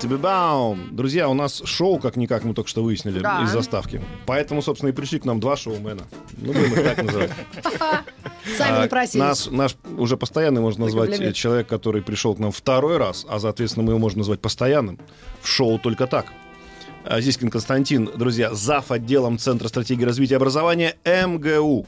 Тебе-баум! Друзья, у нас шоу, как-никак, мы только что выяснили Да. из заставки. Поэтому, собственно, и пришли к нам два шоумена. Ну, будем их так называть. Сами напросились. Нас, наш уже постоянный можно назвать человек, который пришел к нам второй раз, а, соответственно, мы его можем назвать постоянным. В шоу только так. А, Зискин Константин, друзья, зав. отделом Центра стратегии развития образования МГУ.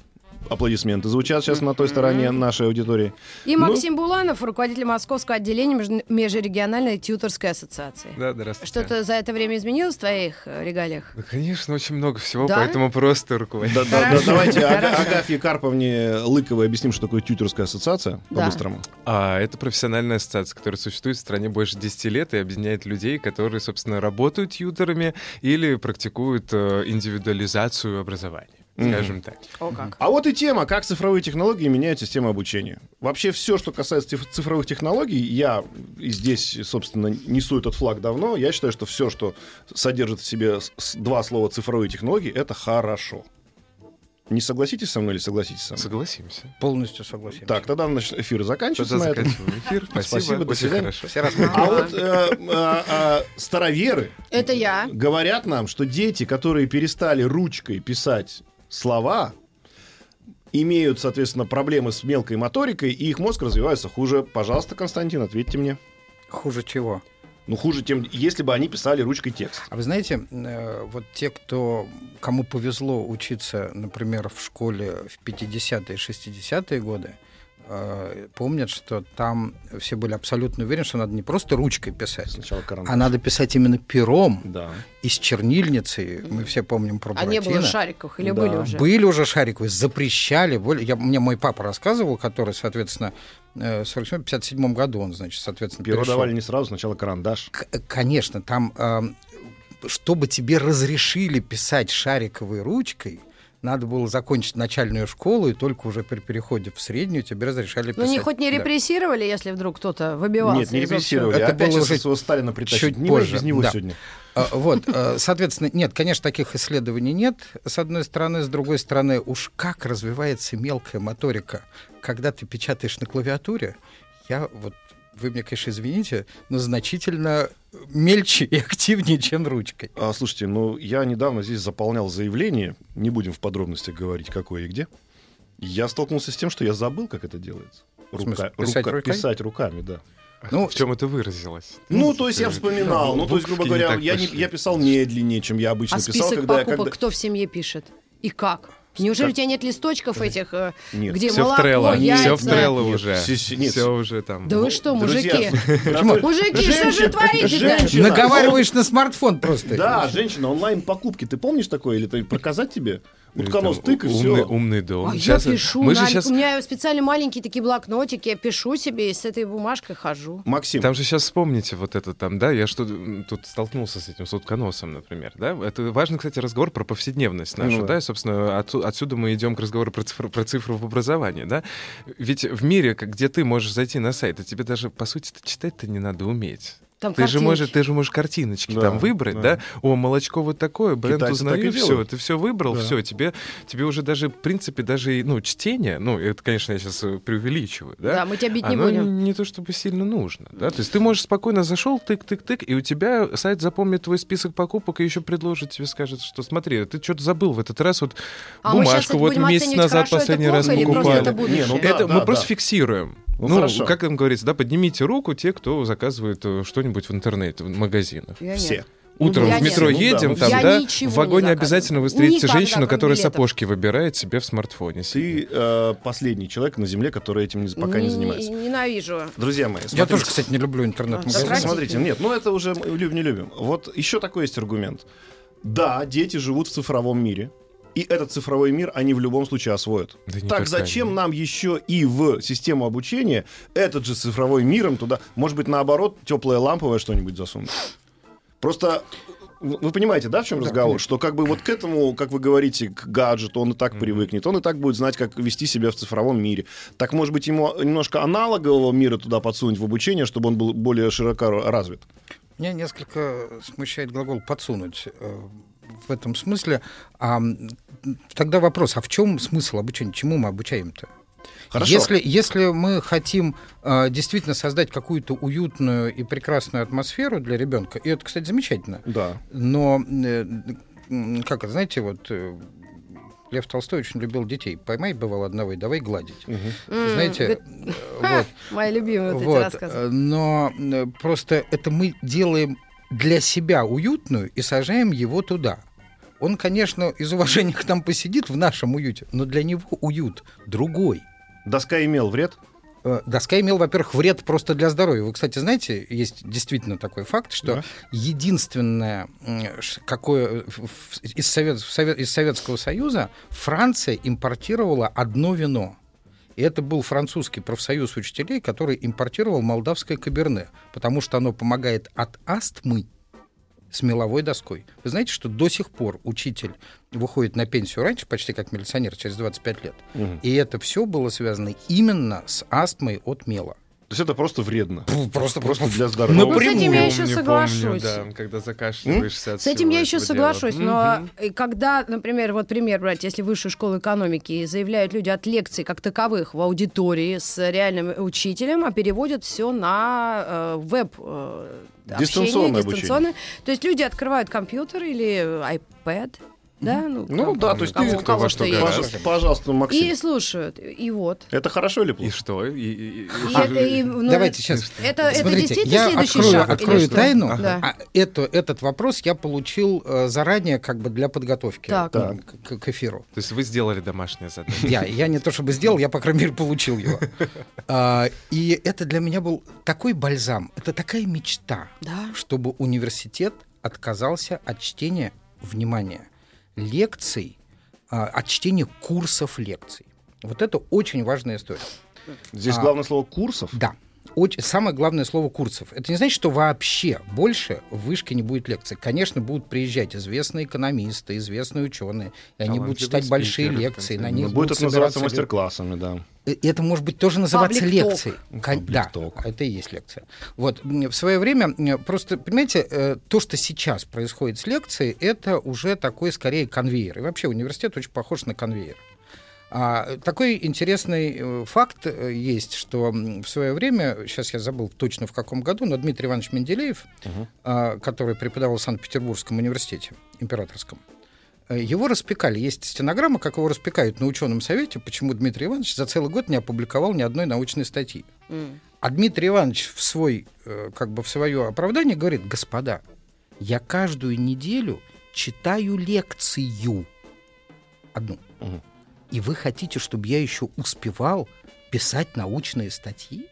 Аплодисменты звучат сейчас на той стороне нашей аудитории. И Ну, Максим Буланов, руководитель Московского отделения меж- Межрегиональной тьюторской ассоциации. Да, здравствуйте. Что-то за это время изменилось в твоих э, регалиях? Да, конечно, очень много всего, Да? поэтому просто руководитель. Да, да, да, давайте. Агафье Карповне Лыковой объясним, что такое тьютерская ассоциация Да. по-быстрому. А это профессиональная ассоциация, которая существует в стране больше 10 лет и объединяет людей, которые, собственно, работают тьютерами или практикуют э, индивидуализацию образования. Скажем так. О, как. А вот и тема, как цифровые технологии меняют систему обучения. Вообще все, что касается циф- цифровых технологий, я и здесь, собственно, несу этот флаг давно. Я считаю, что все, что содержит в себе два слова цифровые технологии, это хорошо. Не согласитесь со мной или согласитесь со мной? Согласимся. Полностью согласен. Так, тогда наш эфир заканчивается Тогда на этом. эфир. Спасибо, Спасибо, до свидания. Все. А вот э, а, а, староверы Это я. говорят нам, что дети, которые перестали ручкой писать слова, имеют, соответственно, проблемы с мелкой моторикой, и их мозг развивается хуже. Пожалуйста, Константин, ответьте мне. Хуже чего? Ну, хуже, тем, если бы они писали ручкой текст. А вы знаете, э, вот те, кто, кому повезло учиться, например, в школе в 50-е, 60-е годы, э, помнят, что там все были абсолютно уверены, что надо не просто ручкой писать, а надо писать именно пером Да. и с чернильницей. Мы все помним про А не было шариков или Да. были уже? Были уже шариковые, запрещали. Более- Я, мне мой папа рассказывал, который, соответственно, э, в 47-57 году он, значит, соответственно, Перо перешел. давали не сразу, сначала карандаш. К- Конечно, там, эм, чтобы тебе разрешили писать шариковой ручкой, надо было закончить начальную школу, и только уже при переходе в среднюю тебе разрешали Ну, писать. не хоть не Да. репрессировали, если вдруг кто-то выбивался Нет, не репрессировали. Это Опять было уже своего Сталина притащить. чуть Не позже, без него да. сегодня. А, Вот, э, соответственно, нет, конечно, таких исследований нет, с одной стороны. С другой стороны, уж как развивается мелкая моторика, когда ты печатаешь на клавиатуре, я вот вы мне, конечно, извините, но значительно мельче и активнее, чем ручкой. А, слушайте, ну я недавно здесь заполнял заявление, не будем в подробностях говорить, какое и где. Я столкнулся с тем, что я забыл, как это делается. В смысле, Рука- писать рука- руками? писать руками, да. Ну, в чем это выразилось? Ну, то есть я вспоминал. Ну, то есть, грубо не говоря, так я, не- я писал медленнее, чем я обычно А писал, список когда, я- покупок когда... кто в семье пишет? И как? Неужели Как? у тебя нет листочков этих, э, Нет. где Все в молоко, Трелло, яйца? все в Трелло уже. все- все- нет. Все уже там. Да вы что, Друзья, мужики? Мужики, что же женщина, наговариваешь на смартфон просто. Да, женщина, онлайн-покупки. Ты помнишь такое? Или ты показать тебе? Утконос тык и умный, все. умный дом. А Щас- я пишу, Мы же на- сейчас... у меня специально маленькие такие блокнотики, я пишу себе и с этой бумажкой хожу. Максим, Там же сейчас вспомните вот это там, да, я что тут столкнулся с этим, с утконосом, например, да. Это важный, кстати, разговор про повседневность нашу, Ну да. и, собственно, отсу- отсюда мы идем к разговору про цифру, про цифру в образовании, да. Ведь в мире, как- где ты можешь зайти на сайт, и тебе даже, по сути, читать-то не надо уметь. Там Ты же, можешь, ты же можешь картиночки Да, там выбрать, да. да. О, молочко вот такое, бренд Китайцы узнаю, все, ты все выбрал, Да. все, тебе, тебе уже даже, в принципе, даже, и, ну, чтение, ну, это, конечно, я сейчас преувеличиваю, да. Да, мы тебя бить не Оно будем. не то чтобы сильно нужно, да. То есть ты можешь спокойно зашел, тык-тык-тык, и у тебя сайт запомнит твой список покупок и еще предложит тебе, скажет, что смотри, ты что-то забыл в этот раз, вот А бумажку вот месяц назад хорошо это, последний раз просто покупали. это? Не, ну да, Это да, мы просто да. фиксируем. Ну, Ну, хорошо. как им говорится, да, поднимите руку те, кто заказывает э, что-нибудь в интернете, в магазинах. Я нет. все. Утром я в нет. метро Ну да, едем, ну там, Я да, в не вагоне обязательно вы встретите Никогда, женщину, которая билетов. сапожки выбирает себе в смартфоне. Ты э, последний человек на Земле, который этим пока не Не- занимается. Ненавижу. Друзья мои, Я смотрите. тоже, кстати, не люблю интернет-магазин. Сократите. Смотрите, нет, ну это уже мы любим, не любим. Вот еще такой есть аргумент. Да, дети живут в цифровом мире. И этот цифровой мир они в любом случае освоят. Да так зачем не. нам еще и в систему обучения этот же цифровой мир им туда, может быть, наоборот, теплое ламповое что-нибудь засунуть? Просто вы понимаете, да, в чем Да, разговор? конечно. Что как бы вот к этому, как вы говорите, к гаджету он и так привыкнет, он и так будет знать, как вести себя в цифровом мире. Так, может быть, ему немножко аналогового мира туда подсунуть в обучение, чтобы он был более широко развит? Меня несколько смущает глагол «подсунуть» э, в этом смысле. А тогда вопрос, а в чем смысл обучения? Чему мы обучаем-то? Хорошо. Если, если мы хотим э, действительно создать какую-то уютную и прекрасную атмосферу для ребенка, и это, кстати, замечательно, Да. но, э, как это, знаете, вот э, Лев Толстой очень любил детей. Поймай, бывало, одного и давай гладить. М, Знаете, говорит, э, вот. Мои любимые вот эти рассказы. э, но э, просто это мы делаем для себя уютную и сажаем его туда. Он, конечно, из уважения к нам посидит в нашем уюте, но для него уют другой. Доска имел вред? Э, Доска имел, во-первых, вред просто для здоровья. Вы, кстати, знаете, есть действительно такой факт, что Да. единственное, какое из, Совет- из Советского Союза Франция импортировала одно вино. И это был французский профсоюз учителей, который импортировал молдавское каберне, потому что оно помогает от астмы с меловой доской. Вы знаете, что до сих пор учитель выходит на пенсию раньше, почти как милиционер, через 25 лет. И это все было связано именно с астмой от мела. То есть это просто вредно. Просто, Просто для Ну, здоровья. с этим я еще соглашусь. помню, да, когда закашливаешься от С этим я еще соглашусь, дела. но э, когда, например, вот пример брать, если высшую школу экономики заявляют люди от лекций как таковых в аудитории с реальным учителем, а переводят все на э, веб э, общение, Дистанционное дистанционное. То есть люди открывают компьютер или iPad, да, ну, Ну кому- да, то есть ты- кого что. Пожалуйста, пожалуйста, Максим. И слушают, и вот. Это хорошо или И плохо? что? И- и- и- И это, и, ну, Давайте сейчас. Это, это Смотрите, действительно я следующий открою, шаг? открою тайну. Да. А это, этот вопрос я получил э, заранее как бы для подготовки Так. э, к, к эфиру. То есть вы сделали домашнее задание. Я, я не то чтобы сделал, я, по крайней мере, получил его. А, и это для меня был такой бальзам, это такая мечта, Да. чтобы университет отказался от чтения, внимания, лекций, а, от чтения курсов лекций. Вот это очень важная история. Здесь А. главное слово курсов. Да. Очень, самое главное слово курсов. Это не значит, что вообще больше в вышке не будет лекций. Конечно, будут приезжать известные экономисты, известные ученые, и они будут Талантливые читать большие спикеры, в лекции, на Ну, них Будет будут это называться мастер-классами, да. И это может быть тоже называться Паблик-ток. лекцией. Кон- Да, Паблик-ток. это и есть лекция. Вот в свое время просто понимаете, э, то, что сейчас происходит с лекцией, это уже такой скорее конвейер. И вообще университет очень похож на конвейер. А, такой интересный э, факт э, есть, что в свое время, сейчас я забыл точно в каком году, но Дмитрий Иванович Менделеев, а, который преподавал в Санкт-Петербургском университете, императорском, э, его распекали. Есть стенограмма, как его распекают на ученом совете, почему Дмитрий Иванович за целый год не опубликовал ни одной научной статьи. М. А Дмитрий Иванович в, свой, э, как бы в свое оправдание говорит, господа, я каждую неделю читаю лекцию одну. Мгм. И вы хотите, чтобы я еще успевал писать научные статьи?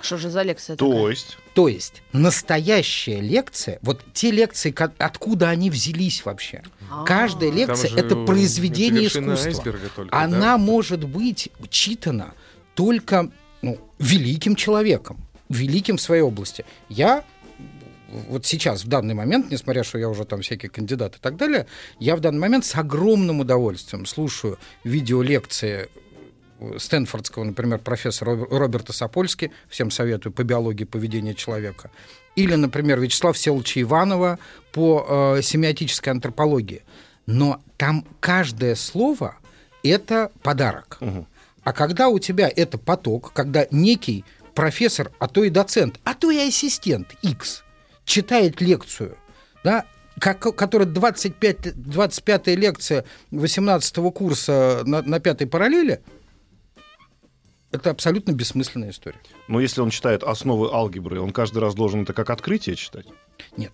Что же за лекция такая? То есть, То есть настоящая лекция, вот те лекции, откуда они взялись вообще? А. Каждая лекция это произведение искусства. только, Она да? может быть читана только ну, великим человеком, великим в своей области. Я вот сейчас, в данный момент, несмотря что я уже там всякие кандидаты и так далее, я в данный момент с огромным удовольствием слушаю видеолекции э, Стэнфордского, например, профессора Робер- Роберта Сапольски, всем советую, по биологии поведения человека. Или, например, Вячеслав Селовича Иванова по э, семиотической антропологии. Но там каждое слово — это подарок. Мгм. А когда у тебя это поток, когда некий профессор, а то и доцент, а то и ассистент X читает лекцию, да, как, которая 25, 25-я лекция 18 курса на, на пятой параллели, это абсолютно бессмысленная история. но если он читает основы алгебры, он каждый раз должен это как открытие читать. Нет.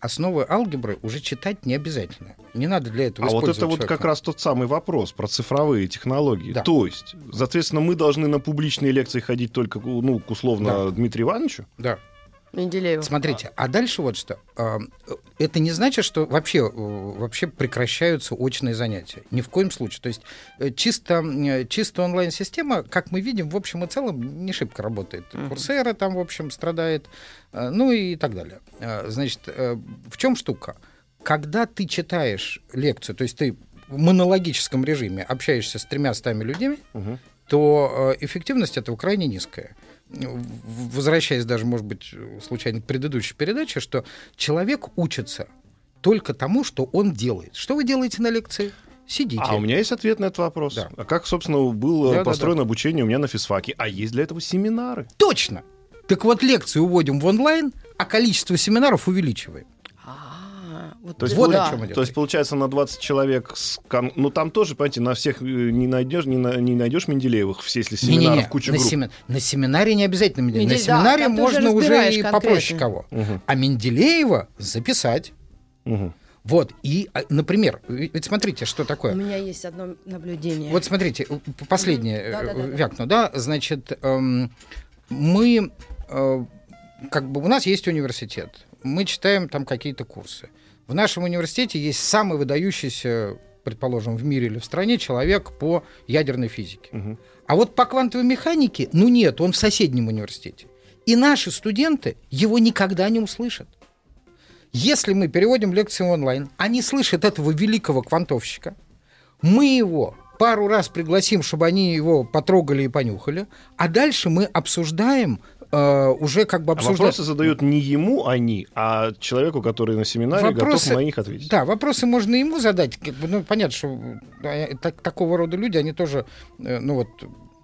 Основы алгебры уже читать не обязательно. Не надо для этого А вот это вот человека. как раз тот самый вопрос про цифровые технологии. Да. То есть, соответственно, мы должны на публичные лекции ходить только, ну, к условно, Дмитрию Ивановичу, Да. Менделеева. Смотрите, а дальше вот что. А, Это не значит, что вообще, э, вообще прекращаются очные занятия. Ни в коем случае. То есть э, чисто, э, чисто онлайн-система, как мы видим, в общем и целом не шибко работает. Курсера там, в общем, страдает, ну и так далее. Значит, в чем штука? Когда ты читаешь лекцию, то есть ты в монологическом режиме общаешься с тремя стами людьми, Мгм. то эффективность этого крайне низкая. Возвращаясь даже, может быть, случайно к предыдущей передаче, что человек учится только тому, что он делает. Что вы делаете на лекции? Сидите. А у меня есть ответ на этот вопрос. Да. А как, собственно, было Да-да-да. построено обучение у меня на физфаке? А есть для этого семинары. Точно! Так вот, лекции уводим в онлайн, а количество семинаров увеличиваем. Вот То есть, Вот да. о чем идет. То есть, получается, на 20 человек... с кон- Ну, там тоже, понимаете, на всех э, не найдешь, не, на- не найдешь Менделеевых, все, если семинаров Не-не-не, куча на, групп. семи- на семинаре не обязательно Менделеева. На Мендель- да, семинаре уже можно уже, разбираешь и конкретно. попроще кого. Мгм. А Менделеева записать. Мгм. Вот, и, а, например, ведь смотрите, что У такое. меня есть одно наблюдение. Вот смотрите, последнее Мгм. Да-да-да-да. э, вякну, да, значит, эм, мы, э, как бы у нас есть университет, мы читаем там какие-то курсы. В нашем университете есть самый выдающийся, предположим, в мире или в стране человек по ядерной физике. Мгм. А вот по квантовой механике, ну нет, он в соседнем университете. И наши студенты его никогда не услышат. Если мы переводим лекции онлайн, они слышат этого великого квантовщика, мы его пару раз пригласим, чтобы они его потрогали и понюхали, а дальше мы обсуждаем, э, уже как бы А обсуждаем... вопросы задают не ему они, а человеку, который на семинаре Вопросы- готов на них ответить. Да, вопросы можно ему задать. Как бы, ну, понятно, что э, так- такого рода люди, они тоже, э, ну вот,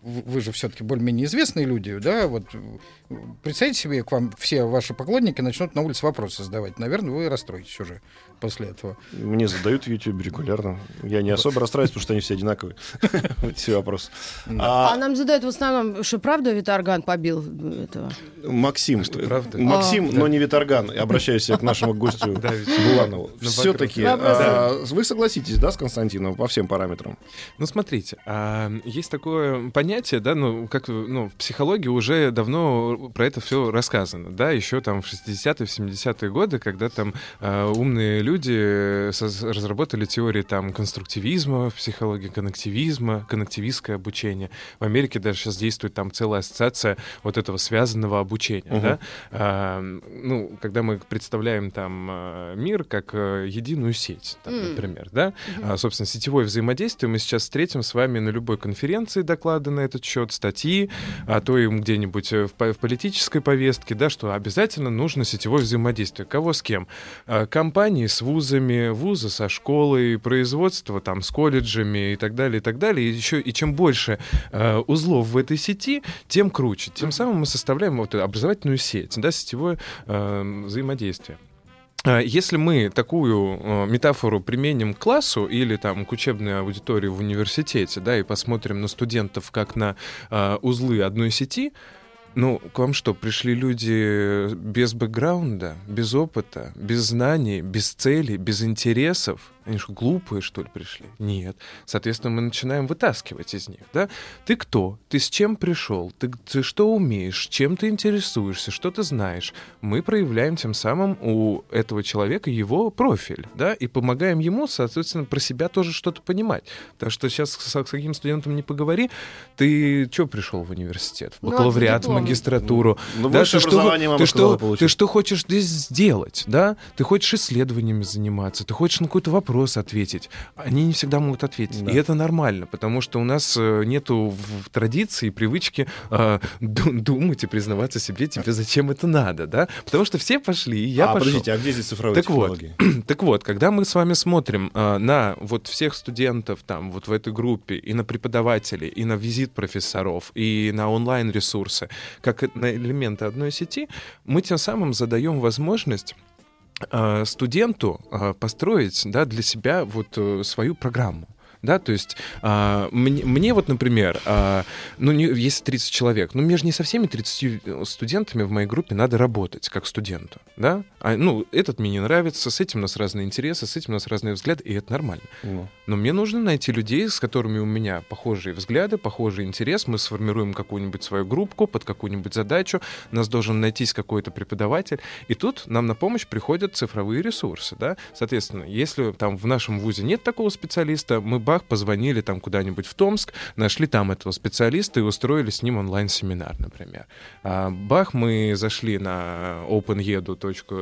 вы же все-таки более-менее известные люди, да, вот э, представьте себе, к вам все ваши поклонники начнут на улице вопросы задавать. Наверное, вы расстроитесь уже после этого. Мне задают в YouTube регулярно. Я не особо расстраиваюсь, потому что они все одинаковые. Все вопросы. А А, нам задают в основном, что правда Виторган побил этого? Максим, Что, правда? Максим, А. но не Виторган. Обращаюсь я к нашему гостю. Буланову. Все-таки вы согласитесь, да, с Константином по всем параметрам? Ну, смотрите, а, есть такое понятие, да, ну, как ну, в психологии уже давно про это все рассказано, да, еще там в 60-е, в 70-е годы, когда там а, умные люди соз- разработали теории там конструктивизма в психологии, коннективизма, коннективистское обучение. В Америке даже сейчас действует там целая ассоциация вот этого связанного обучения, Мгм. да. А, ну, когда мы представляем там а, мир как э, единую сеть, там, например, да, а, собственно, сетевое взаимодействие мы сейчас встретим с вами на любой конференции доклады на этот счет, статьи, а то и где-нибудь э, в, в политической повестке, да, что обязательно нужно сетевое взаимодействие. Кого с кем? А, Компании с вузами, вузы со школой, производство там с колледжами и так далее, и так далее. И еще и чем больше э, узлов в этой сети, тем круче. Тем самым мы составляем вот образовательную сеть, да, сетевое э, взаимодействие. Если мы такую э, метафору применим к классу или там к учебной аудитории в университете, да, и посмотрим на студентов как на э, узлы одной сети, ну, к вам что, пришли люди без бэкграунда, без опыта, без знаний, без целей, без интересов? Они что, глупые, что ли, пришли? Нет. Соответственно, мы начинаем вытаскивать из них, да? Ты кто? Ты с чем пришел? Ты, ты что умеешь? Чем ты интересуешься? Что ты знаешь? Мы проявляем тем самым у этого человека его профиль, да, и помогаем ему, соответственно, про себя тоже что-то понимать. Так что сейчас с, с каким студентом не поговори, ты что пришел в университет? В Ну, бакалавриат, в магистратуру? Ну, Да, высшее ты что, ты, что, ты что хочешь здесь сделать, да? Ты хочешь исследованиями заниматься, ты хочешь на какой-то вопрос ответить. Они не всегда могут ответить. Да. И это нормально, потому что у нас э, нету в традиции, привычки э, ду- думать и признаваться себе, тебе зачем это надо, да? Потому что все пошли, и я а, пошел. подождите, а где здесь цифровые Так вот. технологии? Так вот, когда мы с вами смотрим э, на вот всех студентов там вот в этой группе, и на преподавателей, и на визит профессоров, и на онлайн-ресурсы, как на элементы одной сети, мы тем самым задаем возможность студенту э, построить да, для себя вот э, свою программу. Да, то есть а, мне, мне вот, например, а, ну, не, если 30 человек, ну, мне же не со всеми 30 студентами в моей группе надо работать как студенту, да? А, ну, этот мне не нравится, с этим у нас разные интересы, с этим у нас разные взгляды, и это нормально. Ну. Но мне нужно найти людей, с которыми у меня похожие взгляды, похожий интерес, мы сформируем какую-нибудь свою группку под какую-нибудь задачу, нас должен найтись какой-то преподаватель, и тут нам на помощь приходят цифровые ресурсы, да? Соответственно, если там в нашем вузе нет такого специалиста, мы бах, позвонили там куда-нибудь в Томск, нашли там этого специалиста и устроили с ним онлайн-семинар, например. А, бах, мы зашли на openedu.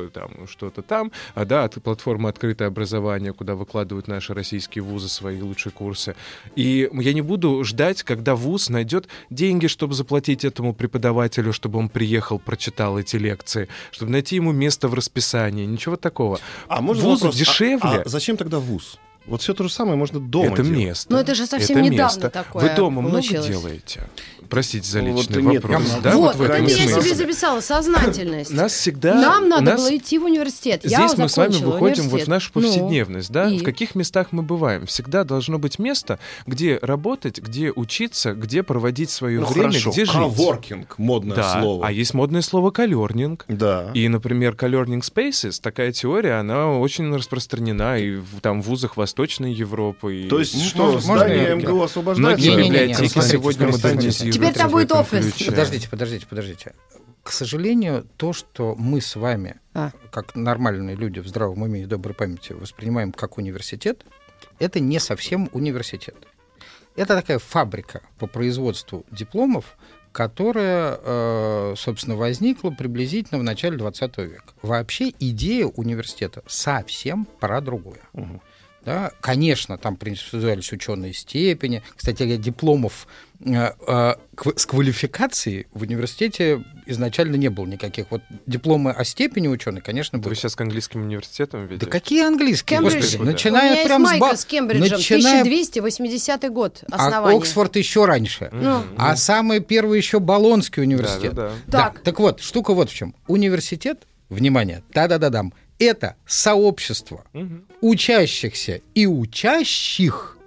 там что-то там, а, да, от платформы «Открытое образование», куда выкладывают наши российские вузы свои лучшие курсы. И я не буду ждать, когда вуз найдет деньги, чтобы заплатить этому преподавателю, чтобы он приехал, прочитал эти лекции, чтобы найти ему место в расписании, ничего такого. А можно Вузу вопрос? А- дешевле. А, зачем тогда вуз? Вот все то же самое можно дома это делать. место. Но это же совсем Это недавно место. такое Вы дома получилось. много делаете? Простите за Ну, вот личный нет, вопрос. я- да, вот, в вот этом это я себе записала, сознательность. Нас всегда... Нам надо нас было идти в университет. Я Здесь мы с вами выходим вот в нашу Ну, повседневность, да? и? В каких местах мы бываем? Всегда должно быть место, где работать, где учиться, где проводить свое Ну время, хорошо, где жить. коворкинг, модное да. слово. А есть модное слово колернинг. Да. И, например, co-learning spaces, такая теория, она очень распространена и в, там в вузах Восточной Европы. И... То есть Ну, что, можно- здание МГУ освобождается? Многие библиотеки сегодня смотрите. Теперь там будет офис. ключе. Подождите, подождите, подождите. К сожалению, то, что мы с вами, А. как нормальные люди в здравом уме и доброй памяти, воспринимаем как университет, это не совсем университет. Это такая фабрика по производству дипломов, которая, э, собственно, возникла приблизительно в начале 20 века. Вообще идея университета совсем про другое. Мгм. Да, конечно, там присуждались ученые степени. Кстати, дипломов э, э, с квалификацией в университете изначально не было никаких. Вот дипломы о степени ученый, конечно, были. вы сейчас к английским университетам ведете? Да какие английские? Кембридж. Господи, Да. У начиная меня есть прям с майка ба- с Кембриджем, начиная- 1280 год а основания. Оксфорд еще раньше. Ну, А самый первый еще Болонский Да, университет. да, да. Да. Так. Так вот, штука вот в чем. Университет, внимание, да-да-да-дам, это сообщество Мгм. учащихся и учащих,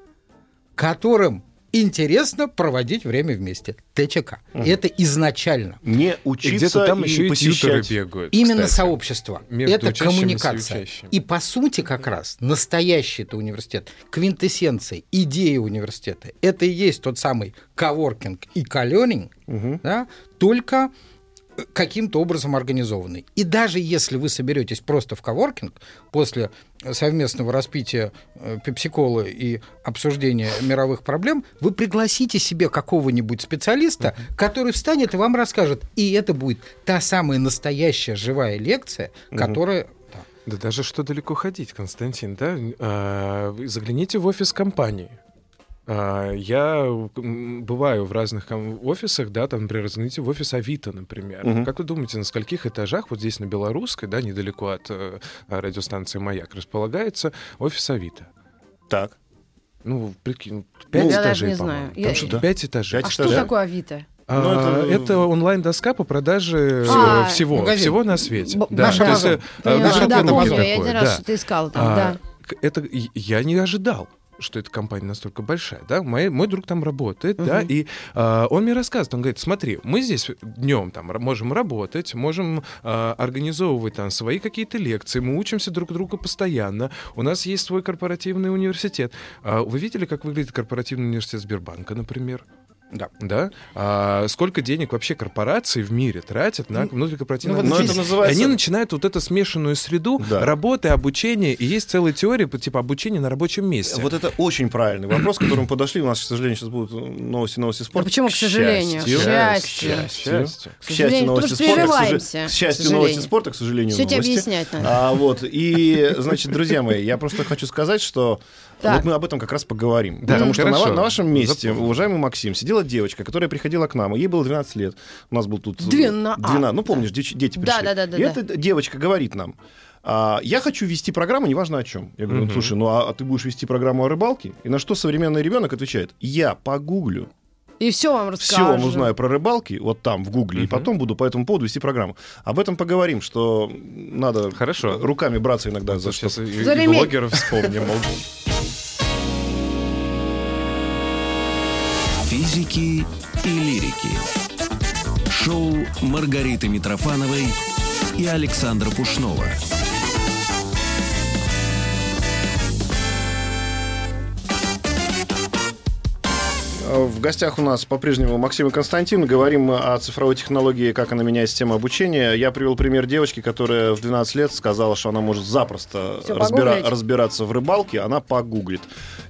которым интересно проводить время вместе. ТЧК. Это изначально. Не И учиться где-то там и еще и тьютеры посещать. бегают. Именно кстати. сообщество. Между это и коммуникация. учащими. И по сути как раз настоящий это университет, квинтэссенция, идея университета, это и есть тот самый коворкинг и каленинг, Мгм. да, только каким-то образом организованный. И даже если вы соберетесь просто в коворкинг после совместного распития э, пепсиколы и обсуждения мировых проблем, вы пригласите себе какого-нибудь специалиста, который встанет и вам расскажет. И это будет та самая настоящая живая лекция, которая... да. Да даже что далеко ходить, Константин, да? А, загляните в офис компании. А, Я бываю в разных офисах, да, там, например, загляните в офис Авито, например. Мгм. Как вы думаете, на скольких этажах, вот здесь на Белорусской, да, недалеко от э, радиостанции «Маяк», располагается офис Авито? Так. Ну, прикинь, пять я даже этажей, не по-моему. знаю. Там Я- что-то пять этажей. а Пять что такое Авито? А, Ну, это- это онлайн-доска по продаже А, э, всего, магазин. всего на свете. Б- Да, то есть, э, э, да, помню, я один раз да. что-то искала там, А, да. это я не ожидал что эта компания настолько большая, да, мой, мой друг там работает, да, Мгм. и а, он мне рассказывает, он говорит, смотри, мы здесь днем там можем работать, можем а, организовывать там свои какие-то лекции, мы учимся друг друга постоянно, у нас есть свой корпоративный университет. А, вы видели, как выглядит корпоративный университет Сбербанка, например? Да. Да? А сколько денег вообще корпорации в мире тратят на ну вот Но обучение? это И называется... они начинают вот эту смешанную среду Да. работы, обучения, и есть целая теория по- типа обучения на рабочем месте. Вот это очень правильный вопрос, к которому подошли. У нас, к сожалению, сейчас будут новости, новости Да спорта. почему, к сожалению? К счастью. счастью. К счастью. К счастью, новости спорта. К, счастью, новости спорта, к сожалению, Все тебе новости. объяснять надо. А, вот, и, значит, друзья мои, я просто хочу сказать, что Так. вот мы об этом как раз поговорим. Да, потому что на, хорошо. на вашем месте, Запомнил. уважаемый Максим, сидела девочка, которая приходила к нам, и ей было 12 лет. У нас был тут... Двена- а, 12, ну, помнишь, дети, дети Да, пришли. да, да, да, И да. эта девочка говорит нам, а, я хочу вести программу, неважно о чем. Я говорю, ну, слушай, ну а, а ты будешь вести программу о рыбалке? И на что современный ребенок отвечает, я погуглю, И все вам все расскажу. вам узнаю про рыбалки, вот там, в Гугле, и Мгм. потом буду по этому поводу вести программу. Об этом поговорим, что надо Хорошо. руками браться иногда за что. И, и За блогеров вспомним. Физики и лирики. Шоу Маргариты Митрофановой и Александра Пушнова. В гостях у нас по-прежнему Максим и Константин. Говорим о цифровой технологии, как она меняет систему обучения. Я привел пример девочки, которая в 12 лет сказала, что она может запросто разбира- погуглить. разбираться в рыбалке, она погуглит.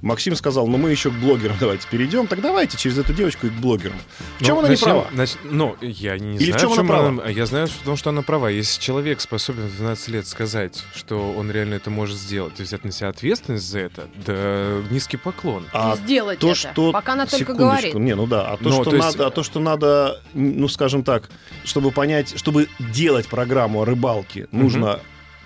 Максим сказал, ну мы еще к блогерам давайте перейдем. Так давайте через эту девочку и к блогерам. В чем Ну, она не начнем- права? нач- ну, я не Или в знаю, чем она права? Я знаю, в том, что она права. Если человек способен в 12 лет сказать, что он реально это может сделать и взять на себя ответственность за это, да низкий поклон. А сделать то, это. что... Пока она только. Говорит. Не, ну да. А то, Ну, что то есть- надо, а то, что надо, ну, скажем так, чтобы понять, чтобы делать программу о рыбалке, нужно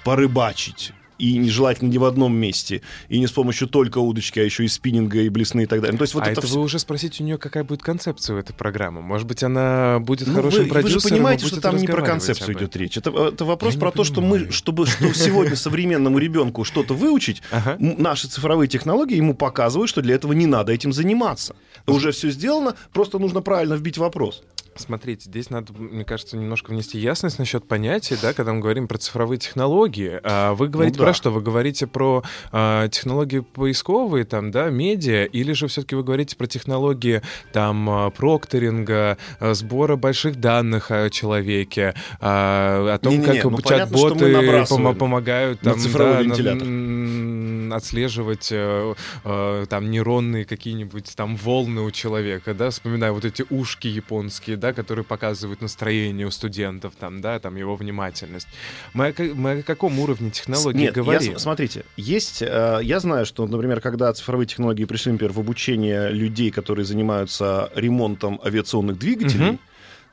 порыбачить. И нежелательно не в одном месте. И не с помощью только удочки, а еще и спиннинга, и блесны, и так далее. Ну, то есть вот а это, это всё- вы уже спросите у нее, какая будет концепция у этой программы. Может быть, она будет Ну, хорошим вы, вы продюсером. же и понимаете, что там не про концепцию идет речь. Это, это вопрос Я про то, что мы, понимаю. чтобы что сегодня современному ребенку что-то выучить, Ага. наши цифровые технологии ему показывают, что для этого не надо этим заниматься. Уже все сделано, просто нужно правильно вбить вопрос. Смотрите, здесь надо, мне кажется, немножко внести ясность насчет понятий, да, когда мы говорим про цифровые технологии. А вы говорите да. про что? Вы говорите про а, технологии поисковые, там, да, медиа, или же все-таки вы говорите про технологии там а, прокторинга, а, сбора больших данных о человеке, а, о том, Не-не-не, как ну, понятно, что мы чат-боты помо- помогают на там, цифровой да, вентилятор. м, отслеживать э, э, там нейронные какие-нибудь там волны у человека, да, вспоминаю вот эти ушки японские, да, которые показывают настроение у студентов, там, да, там его внимательность. Мы о, мы о каком уровне технологий Нет, я говорим? с- смотрите, есть, э, я знаю, что, например, когда цифровые технологии пришли, например, в обучение людей, которые занимаются ремонтом авиационных двигателей, Мгм.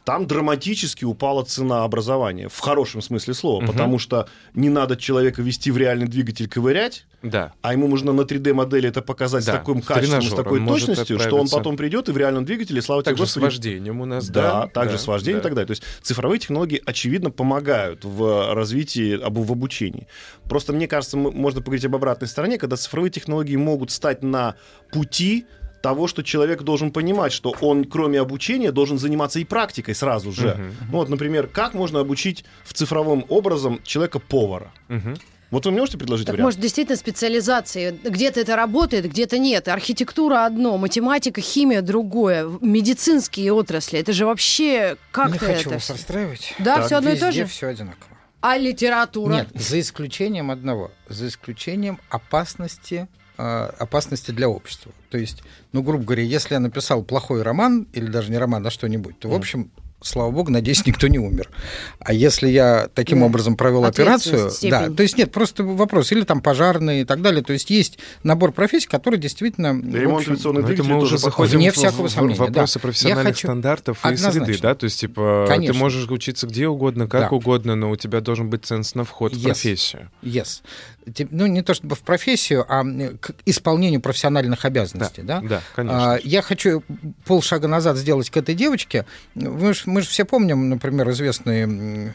Там драматически упала цена образования, в хорошем смысле слова, Мгм. потому что не надо человека вести в реальный двигатель, ковырять, Да. а ему нужно на 3D-модели это показать Да, с таким качеством, с такой точностью, что он потом придет и в реальном двигателе, слава тебе, Также с Господи, вождением у нас, да, да. также да, с вождением да. и так далее. То есть цифровые технологии, очевидно, помогают в развитии, в обучении. Просто, мне кажется, можно поговорить об обратной стороне, когда цифровые технологии могут стать на пути того, что человек должен понимать, что он, кроме обучения, должен заниматься и практикой сразу же. Мгм. Ну вот, например, как можно обучить в цифровом образом человека-повара? Мгм. Вот вы мне можете предложить Так вариант? может действительно специализации. Где-то это работает, где-то нет. Архитектура одно, математика, химия другое, медицинские отрасли. Это же вообще Не как-то хочу это. вас расстраивать. Да, Так. все одно и то же. все одинаково. А литература? Нет, за исключением одного. За исключением опасности опасности для общества. То есть, ну, грубо говоря, если я написал плохой роман, или даже не роман, а что-нибудь, то, в общем, слава богу, надеюсь, никто не умер. А если я таким Да. образом провел операцию, Ответственность, да, степень. то есть нет, просто вопрос, или там пожарные и так далее. То есть есть набор профессий, которые действительно... в Ремонт это двигателей мы уже заходим Вне в- всякого в, сомнения, вопросы да. профессиональных Я хочу- стандартов и среды, Однозначно. да, то есть типа ты Конечно. можешь учиться где угодно, как Да. угодно, но у тебя должен быть ценз на вход в Yes. профессию. Yes. Ну, не то чтобы в профессию, а к исполнению профессиональных обязанностей, да? Да, конечно. А, Я хочу полшага назад сделать к этой девочке. Мы же мы все помним, например, известные м,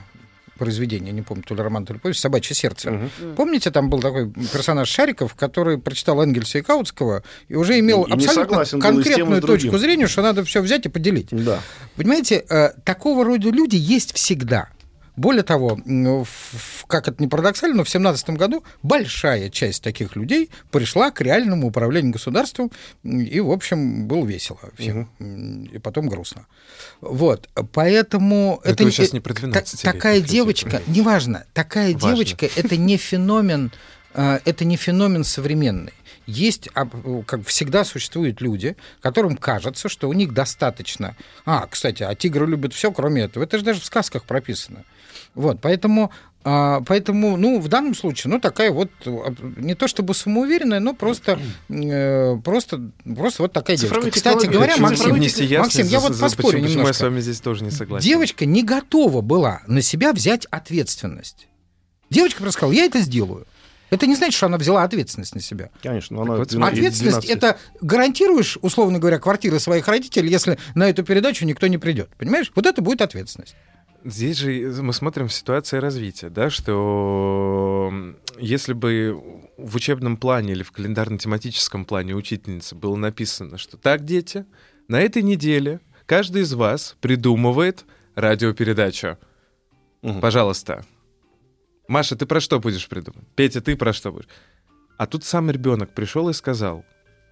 произведения, не помню, то ли роман, то ли повесть, «Собачье сердце». Мгм. Помните, там был такой персонаж Шариков, который прочитал Энгельса и Каутского и уже имел И абсолютно и тем, конкретную другим. точку зрения, что надо все взять и поделить. Да. Понимаете, э, такого рода люди есть всегда. Более того, в- как это не парадоксально, но в 2017 году большая часть таких людей пришла к реальному управлению государством, и, в общем, было весело всем, м, и потом грустно. Вот, поэтому... Это не- сейчас не э, про та- 12-летних Такая людей. девочка, неважно, такая Важно. девочка, это не феномен, э, это не феномен современный. Есть, а, как всегда, существуют люди, которым кажется, что у них достаточно. А, кстати, а тигры любят все, кроме этого. Это же даже в сказках прописано. Вот, поэтому, а, поэтому, ну, в данном случае, ну, такая вот, не то чтобы самоуверенная, но просто, э, просто, просто вот такая Цифровые девочка. Кстати говоря, Максим, Максим, я за- вот за- поспорю почему, почему я с немножко. вами здесь тоже не согласен. Девочка не готова была на себя взять ответственность. Девочка просто сказала, я это сделаю. Это не значит, что она взяла ответственность на себя. Конечно, но она вот 12 Ответственность 12 это гарантируешь, условно говоря, квартиры своих родителей, если на эту передачу никто не придет. Понимаешь? Вот это будет ответственность. Здесь же мы смотрим в ситуации развития, да, что если бы в учебном плане или в календарно-тематическом плане учительницы было написано, что так, дети, На этой неделе каждый из вас придумывает радиопередачу. Мгм. Пожалуйста. Маша, ты про что будешь придумать? Петя, ты про что будешь? А тут сам ребенок пришел и сказал,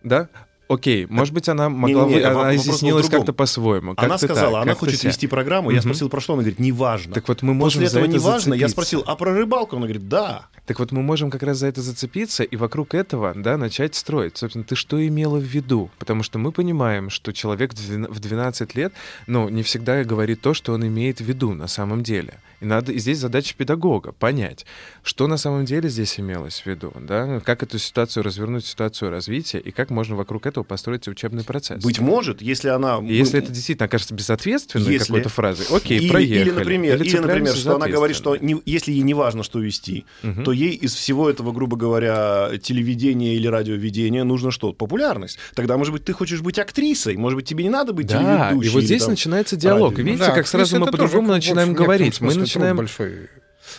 да? Окей, может быть, она могла был она изъяснилась как-то по-своему. Она как-то сказала, так, она хочет сяк. вести программу. Я спросил, про что? Она говорит, неважно. Так вот мы можем После за этого это неважно. Я спросил, а про рыбалку? Она говорит, да. Так вот мы можем как раз за это зацепиться и вокруг этого, да, начать строить. Собственно, ты что имела в виду? Потому что мы понимаем, что человек в 12 лет, ну, не всегда говорит то, что он имеет в виду на самом деле. И надо, и здесь задача педагога понять, что на самом деле здесь имелось в виду, да, как эту ситуацию развернуть, ситуацию развития, и как можно вокруг этого построить учебный процесс. Быть может, если она... Если это действительно окажется безответственной Если- какой-то фразой, окей, или, проехали. или, например, или, цепляемся например, что она говорит, что не- если ей не важно, что вести, Мгм. то ей из всего этого, грубо говоря, телевидения или радиоведения нужно что? Популярность. Тогда, может быть, ты хочешь быть актрисой, может быть, тебе не надо быть Да, телеведущей. и вот или здесь там начинается диалог. радио. Видите, Да, как сразу мы по-другому начинаем говорить. Мы начинаем большой.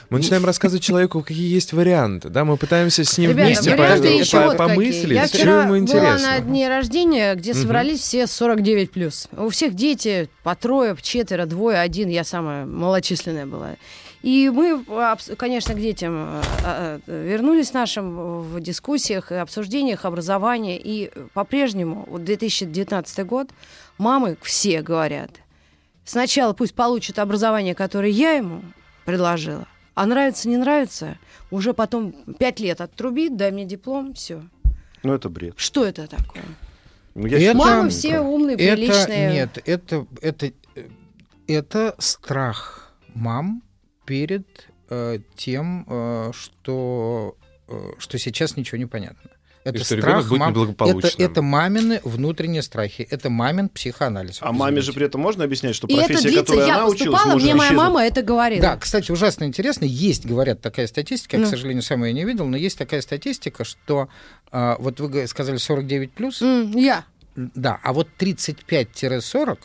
Мы начинаем рассказывать человеку, какие есть варианты. Да, мы пытаемся с ним Ребята, вместе по- по- вот помыслить, Я вчера ему была интересно. на дне рождения, где собрались все 49 плюс. У всех дети по трое, четверо, двое, один. Я самая малочисленная была. И мы, конечно, к детям э, э, вернулись нашим в дискуссиях и обсуждениях образования. И по-прежнему, вот 2019 год, мамы все говорят, сначала пусть получит образование, которое я ему предложила, а нравится, не нравится, уже потом пять лет отрубит, дай мне диплом, все. Ну, это бред. Что это такое? Ну, я Это- Мамы все умные, Это приличные. нет, это это это страх мам перед э, тем, э, что э, что сейчас ничего не понятно. Это что ребенок будет мам- это, неблагополучным. это мамины внутренние страхи, это мамин психоанализ. А маме же при этом можно объяснять, что И это профессия, длится, которой я она училась, мне моя мама это говорила. Да, кстати, ужасно интересно. Есть, говорят, такая статистика. Я, Ну. к сожалению, сама ее не видел, но есть такая статистика, что а, вот вы сказали 49 плюс, М, я. да, а вот 35-40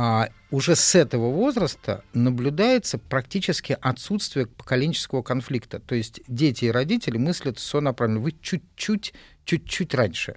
а, уже с этого возраста наблюдается практически отсутствие поколенческого конфликта. То есть дети и родители мыслят сонаправленно. Вы чуть-чуть, чуть-чуть раньше.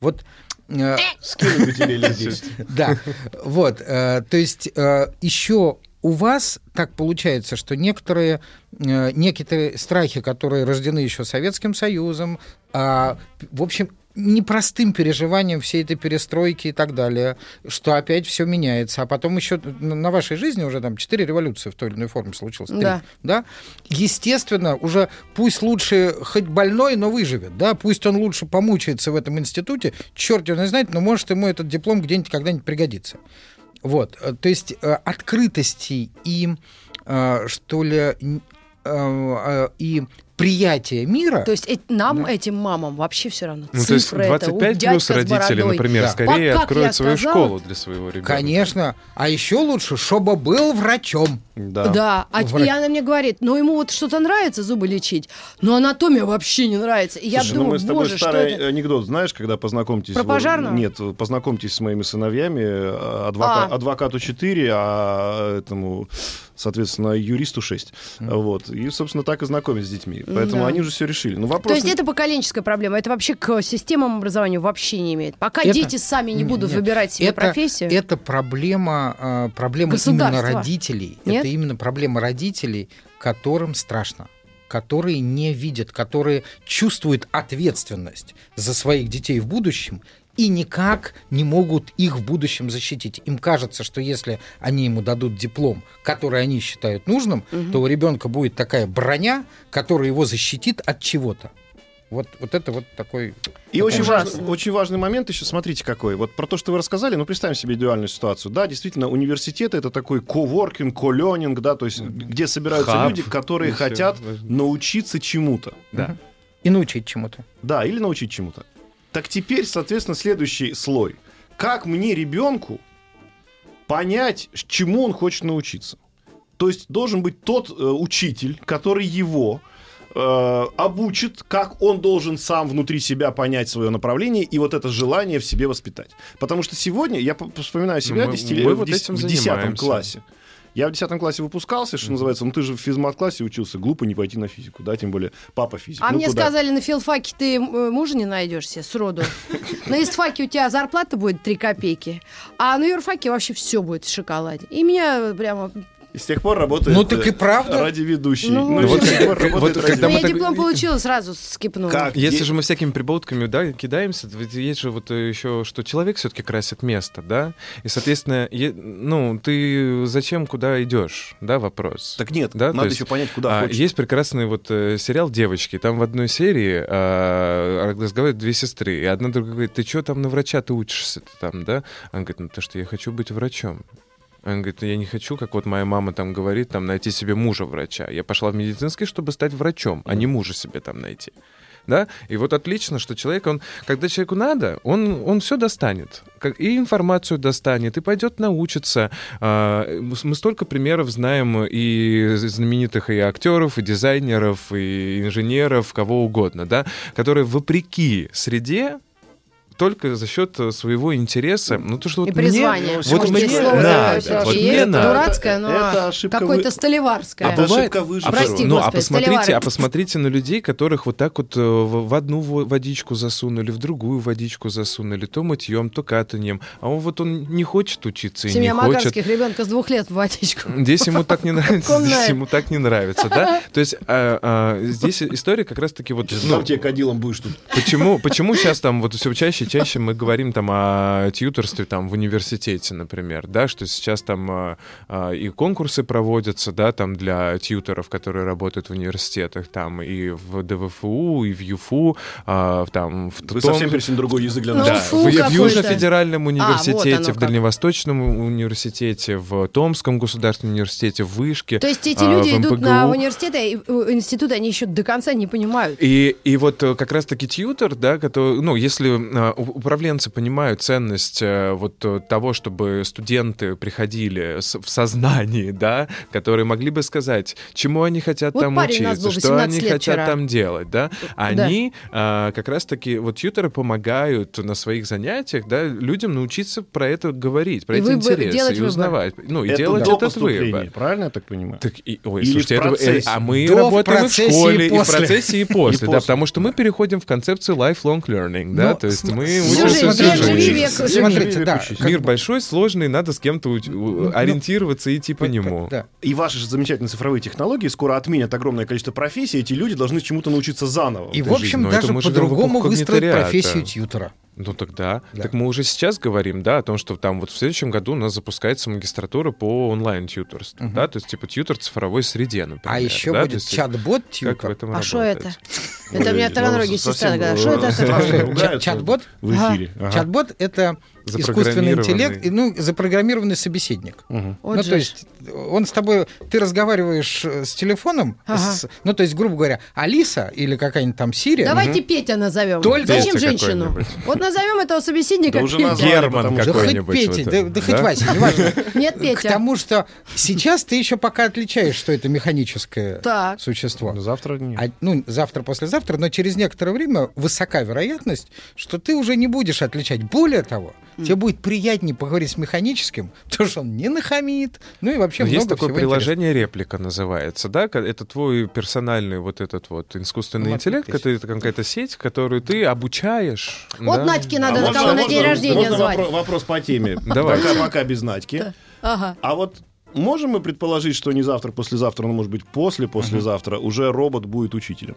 Вот э, Скинуть бы тебе лет 10. да, вот, э, то есть еще у вас так получается, что некоторые, э, некоторые страхи, которые рождены еще Советским Союзом, а, в общем, непростым переживанием всей этой перестройки и так далее, что опять все меняется, а потом еще на вашей жизни уже там четыре революции в той или иной форме случилось. три, Да. да? Естественно, уже пусть лучше хоть больной, но выживет, да, пусть он лучше помучается в этом институте, черт его не знает, но может ему этот диплом где-нибудь когда-нибудь пригодится. Вот, э, то есть э, открытости и, э, что ли, и приятие мира... То есть э- нам, этим мамам, вообще все равно. Ну, то есть Цифры это, у 25 плюс родители, например, Да. скорее Как откроют свою сказала- школу для своего ребенка. Конечно. А еще лучше, чтобы был врачом. Да. Да, а Врач. и она мне говорит, ну ему вот что-то нравится зубы лечить, но анатомия вообще не нравится. И я Слушай, ну думаю, мы с тобой боже, что старый это? анекдот, знаешь, когда познакомьтесь... Про вот- пожарного? Нет, познакомьтесь с моими сыновьями, э, адвока- А. адвокату 4, а этому, соответственно, юристу 6. Вот. И, собственно, так и знакомились с детьми. Поэтому Да. они уже все решили. Ну, То вопрос... есть это поколенческая проблема, это вообще к системам образования вообще не имеет. Пока Это- дети сами не будут Нет, выбирать себе это, профессию. Это проблема, э, проблема именно родителей. Нет? Это именно проблема родителей, которым страшно которые не видят, которые чувствуют ответственность за своих детей в будущем и никак не могут их в будущем защитить. Им кажется, что если они ему дадут диплом, который они считают нужным, то у ребенка будет такая броня, которая его защитит от чего-то. Вот, вот это вот такой... И очень важный, очень важный момент еще, смотрите какой. Вот про то, что вы рассказали, ну, представим себе идеальную ситуацию. Да, действительно, университеты — это такой коворкинг, ко-ленинг, да, то есть где собираются Хаб. люди, которые хотят научиться чему-то. Да. И научить чему-то. Да, или научить чему-то. Так теперь, соответственно, следующий слой. Как мне ребенку понять, чему он хочет научиться? То есть должен быть тот э, учитель, который его э, обучит, как он должен сам внутри себя понять свое направление и вот это желание в себе воспитать. Потому что сегодня, я вспоминаю себя мы- десятили- мы в, вот дес- этим в 10 занимаемся. классе. Я в 10 классе выпускался, что называется, ну ты же в физмат-классе учился, глупо не пойти на физику, да, тем более папа физик. А Ну, мне куда? сказали, на филфаке ты э, мужа не найдешь себе сроду. На истфаке у тебя зарплата будет 3 копейки, а на юрфаке вообще все будет в шоколаде. И меня прямо... И с тех пор работает Ну, так и э, правда. ради ведущей. Ну, Ну, ну, и вот с тех как- пор как- работает вот ради когда Ну, мы я так- диплом получила, сразу скипнула. Как? Если Е- же мы всякими прибаутками, да, кидаемся, ведь есть же вот э, еще, что человек все-таки красит место, да, и, соответственно, е- ну, ты зачем, куда идешь, да, вопрос. Так нет, Да, то надо есть, еще понять, куда А, хочешь. есть прекрасный вот э, сериал «Девочки». Там в одной серии а, разговаривают две сестры. И одна другая говорит, ты что там на врача ты учишься там, да? Она говорит, ну то, что я хочу быть врачом. Она говорит, «Ну, я не хочу, как вот моя мама там говорит, там найти себе мужа врача. Я пошла в медицинский, чтобы стать врачом, а не мужа себе там найти. Да? И вот отлично, что человек, он, когда человеку надо, он, он все достанет. Как, и информацию достанет, и пойдет научиться. А, мы мы столько примеров знаем и знаменитых и актеров, и дизайнеров, и инженеров, кого угодно, да, которые вопреки среде только за счет э, своего интереса. Ну, то, что вот И мне- призвание. ну, вот мне слово надо, такое вот мне есть, надо. Дурацкое, но Это ошибка какое-то вы- столеварское. А Это бывает- ошибка выжившего. Прости, ну, а господи, посмотрите, столевары. а посмотрите на людей, которых вот так вот э, в, одну во- водичку засунули, в другую водичку засунули, то мытьем, то катанием. А он вот он не хочет учиться и Семья не хочет. Магарских ребенка с двух лет в водичку. Здесь ему так не нравится, здесь ему так не нравится, да? То есть а, а, здесь история как раз-таки вот... Ну, сам тебе кадилом будешь тут. Почему, почему сейчас там вот все чаще и чаще мы говорим там о тьюторстве там в университете, например, да, что сейчас там а, а, и конкурсы проводятся, да, там для тьюторов, которые работают в университетах, там и в ДВФУ, и в ЮФУ, а, там в Вы том- совсем перешли на другой язык для Ну, нас. да, фу, в, в. Южно-федеральном вот университете, оно в как. Дальневосточном университете, в Томском государственном университете, в Вышке. То есть эти а, люди в идут на университеты, и, э, институты, они еще до конца не понимают. И, и вот э, как раз-таки тьютер, да, который, ну, если управленцы понимают ценность э, вот э, того, чтобы студенты приходили в сознании, да, которые могли бы сказать, чему они хотят Вот там учиться, что 18 они хотят вчера. там делать, да, они э, как раз-таки, вот тьютеры помогают на своих занятиях, да, людям научиться про это говорить, про И эти выбор- интересы, и выбор. узнавать, ну, и Это делать до этот выбор. правильно я так понимаю? Так, и, ой, Или слушайте, в это- э, а мы До, работаем и в процессе, школе, и и, в после. процессе, и после, да, после. потому что мы переходим в концепцию lifelong learning, да, Ну, то есть см- мы Всю учимся жизнь, всю век жизнь. живи, век живи. Смотрите, да. Мир большой, сложный, надо с кем-то уч- у- ориентироваться и идти по нему. И ваши же замечательные цифровые технологии скоро отменят огромное количество профессий, эти люди должны чему-то научиться заново. И, в общем, даже по-другому выстроить профессию тьютера. Ну тогда. Да. Так мы уже сейчас говорим, да, о том, что там вот в следующем году у нас запускается магистратура по онлайн-тьюторству, да, то есть типа тьютер в цифровой среде, например. А еще да, будет чат-бот этом А что это? Это у меня ну, сестра. Что э, это? страшно такое?» ругаются Чат- чат-бот? В эфире. Чат-бот — это искусственный интеллект, и, ну, запрограммированный собеседник. Мгм. Вот ну, же то есть он с тобой, ты разговариваешь э, с телефоном, Ага. с- ну, то есть, грубо говоря, Алиса или какая-нибудь там Сирия. Давайте Петя назовем. Только Зачем Петя женщину? какой-нибудь. Вот назовем этого собеседника Да уже Петя. Герман Да хоть какой-нибудь Петя, вот да, да хоть да? Вася, неважно. Нет, К Петя. тому, что сейчас ты еще пока отличаешь, что это механическое Так. существо. Ну, Завтра нет. А, ну, завтра, послезавтра, но через некоторое время высока вероятность, что ты уже не будешь отличать. Более того, тебе будет приятнее поговорить с механическим, потому что он не нахамит, ну и вообще Ну, много есть такое всего приложение реплика называется, да? Это твой персональный вот этот вот искусственный Ну, интеллект, отлично. это какая-то сеть, которую ты обучаешь. Вот да? Надьке надо А на можно- кого на можно- день рождения можно звать. вопро- Вопрос по теме. Давайте. Пока, пока без Надьки. Ага. А вот можем мы предположить, что не завтра, послезавтра, но может быть после послезавтра уже робот будет учителем?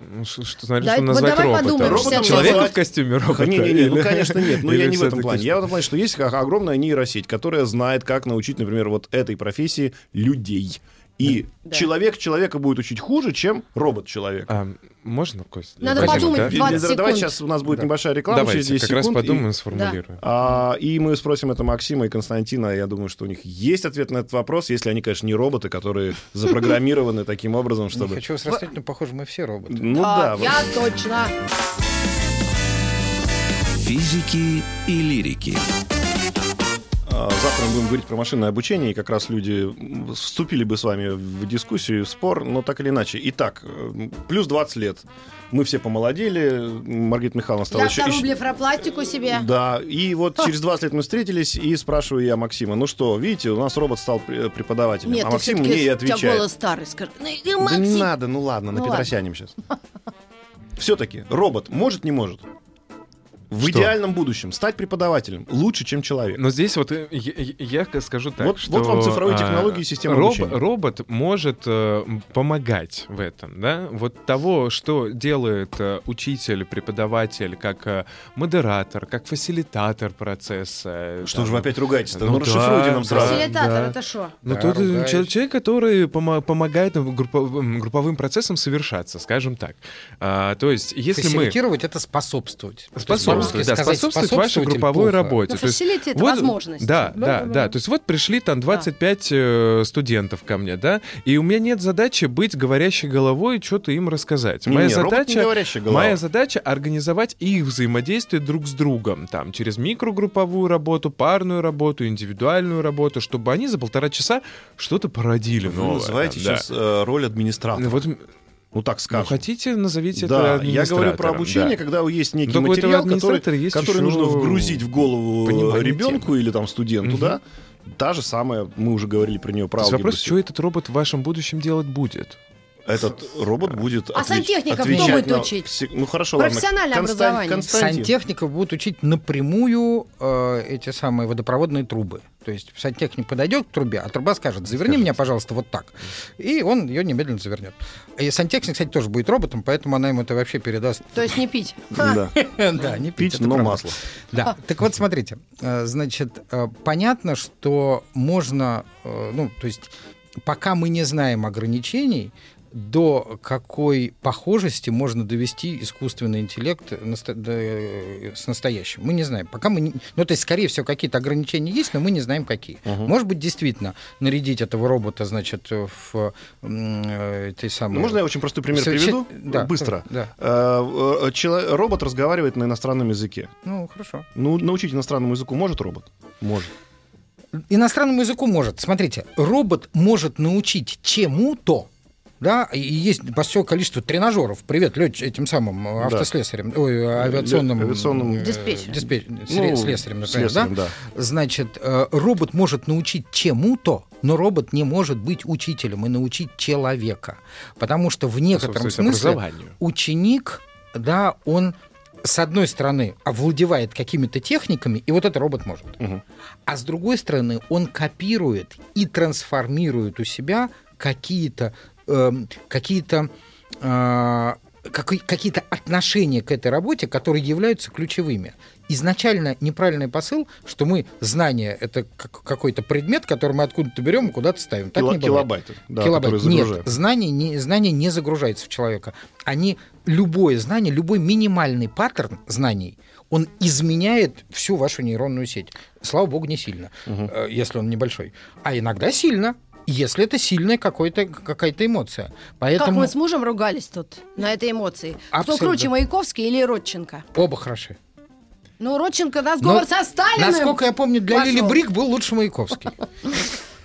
Ну, что, что, смотри, Да, что назвать давай робота? подумаем, Роботом 60 Человека в костюме робота? Не-не-не, ну, или- конечно, нет. Но я не в этом плане. Я в этом плане, что есть как огромная нейросеть, которая знает, как научить, например, вот этой профессии людей. И Да. человек человека будет учить хуже, чем робот человека. А, можно, Кость? Надо Хотим, подумать, да? 20 секунд. Давайте сейчас у нас будет Да. небольшая реклама Давайте, через 10 как раз секунд. и- подумаем, сформулируем. А, и мы спросим это Максима и Константина. Я думаю, что у них есть ответ на этот вопрос, если они, конечно, не роботы, которые запрограммированы таким образом, Не чтобы... хочу вас расстроить, но, похоже, мы все роботы. Ну да. Я точно. Физики и лирики. Завтра мы будем говорить про машинное обучение, и как раз люди вступили бы с вами в дискуссию, в спор, но так или иначе. Итак, э, плюс 20 лет. Мы все помолодели, Маргарита Михайловна стала Я еще... вторую еще- блефропластику себе. Да, и вот через 20 лет мы встретились, и спрашиваю я Максима, ну что, видите, у нас робот стал пре- преподавателем. Нет, а Максим мне и отвечает. голос старый. Скажи, «Ну, Да не Максим». надо, ну ладно, на Ну Петросянем сейчас. Все-таки робот может, не может? В Что? идеальном будущем стать преподавателем лучше, чем человек. Но здесь вот э, я, я- скажу так, Вот- что... вот вам цифровые а, технологии и система роб- обучения. Робот может э, помогать в этом, да? Вот того, что делает э, учитель, преподаватель, как э, модератор, как фасилитатор процесса. э, Что там. же вы опять ругаетесь-то? Ну Ну, расшифруйте да, нам да. сразу. Фасилитатор, да. это что? Ну, Да, тут э, ругаюсь. чел- человек, который помо- помогает ну, группо- групповым процессам совершаться, скажем так. А, то есть, если мы... Фасилитировать это способствовать. Способствовать, по-русски да, сказать способствовать вашей групповой плохо. работе. Ну, То есть это вот- возможность. Да, да, да, То есть вот пришли там 25 э, студентов ко мне, да, и у меня нет задачи быть говорящей головой и что-то им рассказать. Не, моя не, не задача, голова. моя задача организовать их взаимодействие друг с другом, там через микрогрупповую работу, парную работу, индивидуальную работу, чтобы они за полтора часа что-то породили Вы новое. называете там, да. сейчас э, роль администратора. Ну, Вот, ну, Ну так скажем. хотите, назовите да, это я говорю про обучение, да. когда есть некий Только материал, который, есть который еще нужно вгрузить в голову понимание ребенку или там студенту, Мгм. да. Та же самая, мы уже говорили про нее, про То есть алгебру. вопрос, что этот робот в вашем будущем делать будет? Этот робот будет А сантехников отвечать кто будет учить? Ну хорошо, ладно. Профессиональное Констан- образование. Константин. Сантехников будут учить напрямую э, эти самые водопроводные трубы. То есть сантехник подойдет к трубе, а труба скажет, заверни меня, пожалуйста, вот так. И он ее немедленно завернет. И сантехник, кстати, тоже будет роботом, поэтому она ему это вообще передаст. То есть не пить. Да. Да, не пить, но масло. Да. Так вот, смотрите, э, значит, э, понятно, что можно, ну, то есть, пока мы не знаем ограничений, до какой похожести можно довести искусственный интеллект э, с настоящим. Мы не знаем. Пока мы не... Ну, то есть, скорее всего, какие-то ограничения есть, но мы не знаем, какие. Может быть, действительно, нарядить этого робота, значит, в э, этой самой... Ну, можно я очень простой пример Совершен- приведу? Да, Быстро. Да. Э, чело- Робот разговаривает на иностранном языке. Ну, хорошо. Ну, научить иностранному языку может робот? Может. Иностранному языку может. Смотрите, робот может научить чему-то, да, и есть большое количество тренажеров. Привет, летч этим самым э, автослесарем, ой, авиационным, авиационным, э, Диспетчером. диспетч- Ну, сле- слесарем, например, слесарем, да? да. Значит, э, робот может научить чему-то, но робот не может быть учителем и научить человека, потому что в некотором Собственно, смысле ученик, да, он с одной стороны овладевает какими-то техниками, и вот это робот может. Мгм. А с другой стороны, он копирует и трансформирует у себя какие-то эм, какие-то э, какой- какие-то отношения к этой работе, которые являются ключевыми. Изначально неправильный посыл, что мы знание это как- какой-то предмет, который мы откуда-то берем и куда-то ставим. Так Кило- не бывает. килобайты, да, Килобайт. Нет, знание не, знание не загружается в человека. Они, любое знание, любой минимальный паттерн знаний, он изменяет всю вашу нейронную сеть. Слава богу, не сильно, э, если он небольшой. А иногда сильно, если это сильная какой-то, какая-то эмоция. Как Поэтому мы с мужем ругались тут на этой эмоции. Кто Абсолютно. круче, Маяковский или Родченко? оба хороши. Ну, Родченко на Но, со Сталиным. Насколько я помню, для пошел. Лили Брик был лучше Маяковский.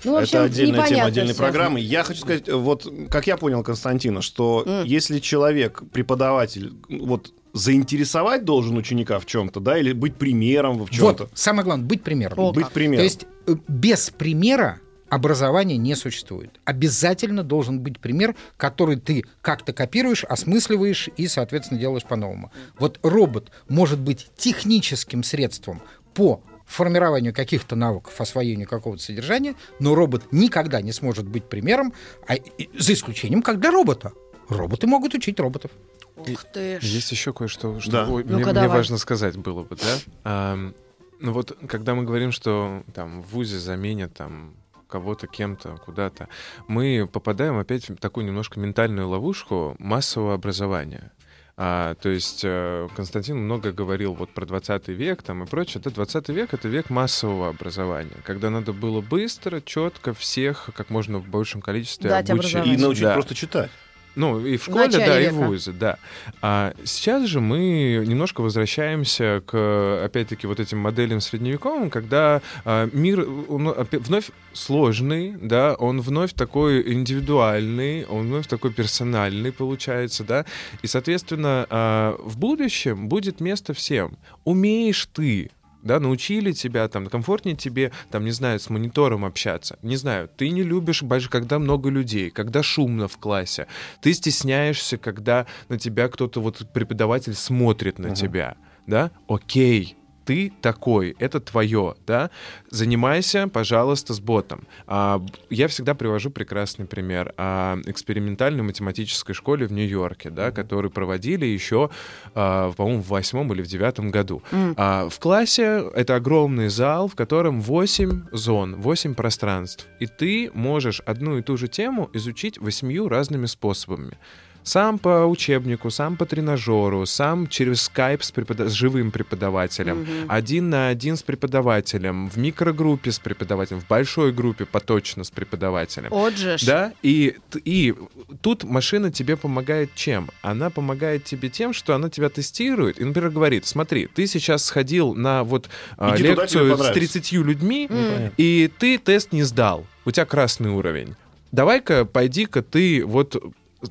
Ну, общем, это отдельная тема отдельной всё. программы. Я хочу сказать, вот как я понял Константина, что если человек, преподаватель, вот заинтересовать должен ученика в чем-то, да, или быть примером в чем-то. Вот, самое главное, быть примером. О, Быть как. примером. То есть э, без примера образования не существует. Обязательно должен быть пример, который ты как-то копируешь, осмысливаешь и, соответственно, делаешь по-новому. Вот робот может быть техническим средством по формированию каких-то навыков, освоению какого-то содержания, но робот никогда не сможет быть примером, а, и- за исключением как для робота. Роботы могут учить роботов. Ух ты ж. Есть еще кое-что, что Да. ой, мне, мне важно сказать было бы, да? Ам, ну вот, когда мы говорим, что там в ВУЗе заменят там кого-то кем-то куда-то, мы попадаем опять в такую немножко ментальную ловушку массового образования. А, то есть э, Константин много говорил вот про 20 век там и прочее. Да, 20 век — это век массового образования, когда надо было быстро, четко всех, как можно в большем количестве Дать обучить. И научить Да. просто читать. Ну, и в школе, начале да, и века. в вузе, да. А сейчас же мы немножко возвращаемся к, опять-таки, вот этим моделям средневековым, когда а, мир он вновь сложный, да, он вновь такой индивидуальный, он вновь такой персональный получается, да, и, соответственно, а, в будущем будет место всем. Умеешь ты да, научили тебя, там, комфортнее тебе, там, не знаю, с монитором общаться. Не знаю, ты не любишь, больше, когда много людей, когда шумно в классе. Ты стесняешься, когда на тебя кто-то, вот преподаватель смотрит на тебя, да? Окей, ты такой, это твое, да? Занимайся, пожалуйста, с ботом. А, я всегда привожу прекрасный пример а, экспериментальной математической школе в Нью-Йорке, да, которую проводили еще, а, по-моему, в восьмом или в девятом году. А, в классе это огромный зал, в котором 8 зон, 8 пространств. И ты можешь одну и ту же тему изучить восьмью разными способами. Сам по учебнику, сам по тренажеру, сам через скайп с, препода- с живым преподавателем, один на один с преподавателем, в микрогруппе с преподавателем, в большой группе поточно с преподавателем. Вот же. Да, и, и тут машина тебе помогает чем? Она помогает тебе тем, что она тебя тестирует и, например, говорит, смотри, ты сейчас сходил на вот а, Иди туда, лекцию с понравится. 30 людьми, понятно. и ты тест не сдал, у тебя красный уровень. Давай-ка, пойди-ка ты вот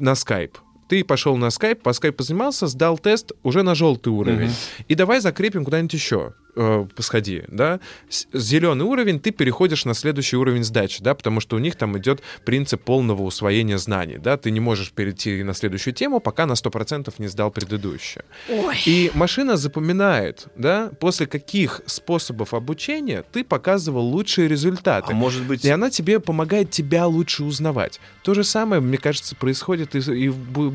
на скайп. Ты пошел на скайп, по скайпу занимался, сдал тест, уже на желтый уровень. И давай закрепим куда-нибудь еще. э, сходи, да, зеленый уровень, ты переходишь на следующий уровень сдачи, да, потому что у них там идет принцип полного усвоения знаний, да, ты не можешь перейти на следующую тему, пока на 100% не сдал предыдущую. Ой. И машина запоминает, да, после каких способов обучения ты показывал лучшие результаты. А может быть... И она тебе помогает тебя лучше узнавать. То же самое, мне кажется, происходит и, и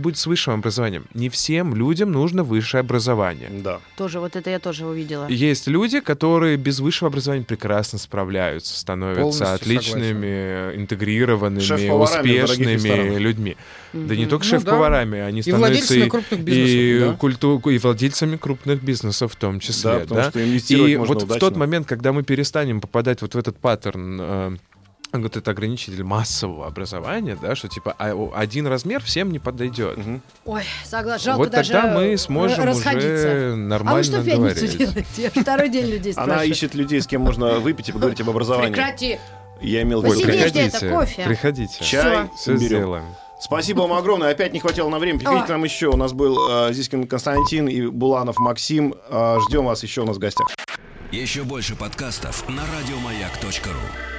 будет с высшим образованием. Не всем людям нужно высшее образование. Да. Тоже вот это я тоже увидела. Есть люди, которые без высшего образования прекрасно справляются, становятся Полностью отличными, интегрированными, в дорогих успешными людьми. Да не только Ну шеф-поварами, они И становятся и, бизнесов, да. культу- и владельцами крупных бизнесов в том числе. Да, потому да? что инвестировать И можно вот в удачно. тот момент, когда мы перестанем попадать вот в этот паттерн э, вот это ограничитель массового образования, да, что типа а, один размер всем не подойдет. Ой, согласна. Жалко вот даже тогда мы э, сможем уже А вы нормально что говорить. делаете? Я второй день людей Она спрашиваю. ищет людей, с кем можно выпить и поговорить об образовании. Прекрати. Я имел в виду где-то, кофе. приходите. чай. Все берем. сделаем. Спасибо вам огромное. Опять не хватило на время. Приходите к нам еще. У нас был э, Зискин Константин и Буланов Максим. Э, ждем вас еще у нас в гостях. Еще больше подкастов на радиомаяк.ру.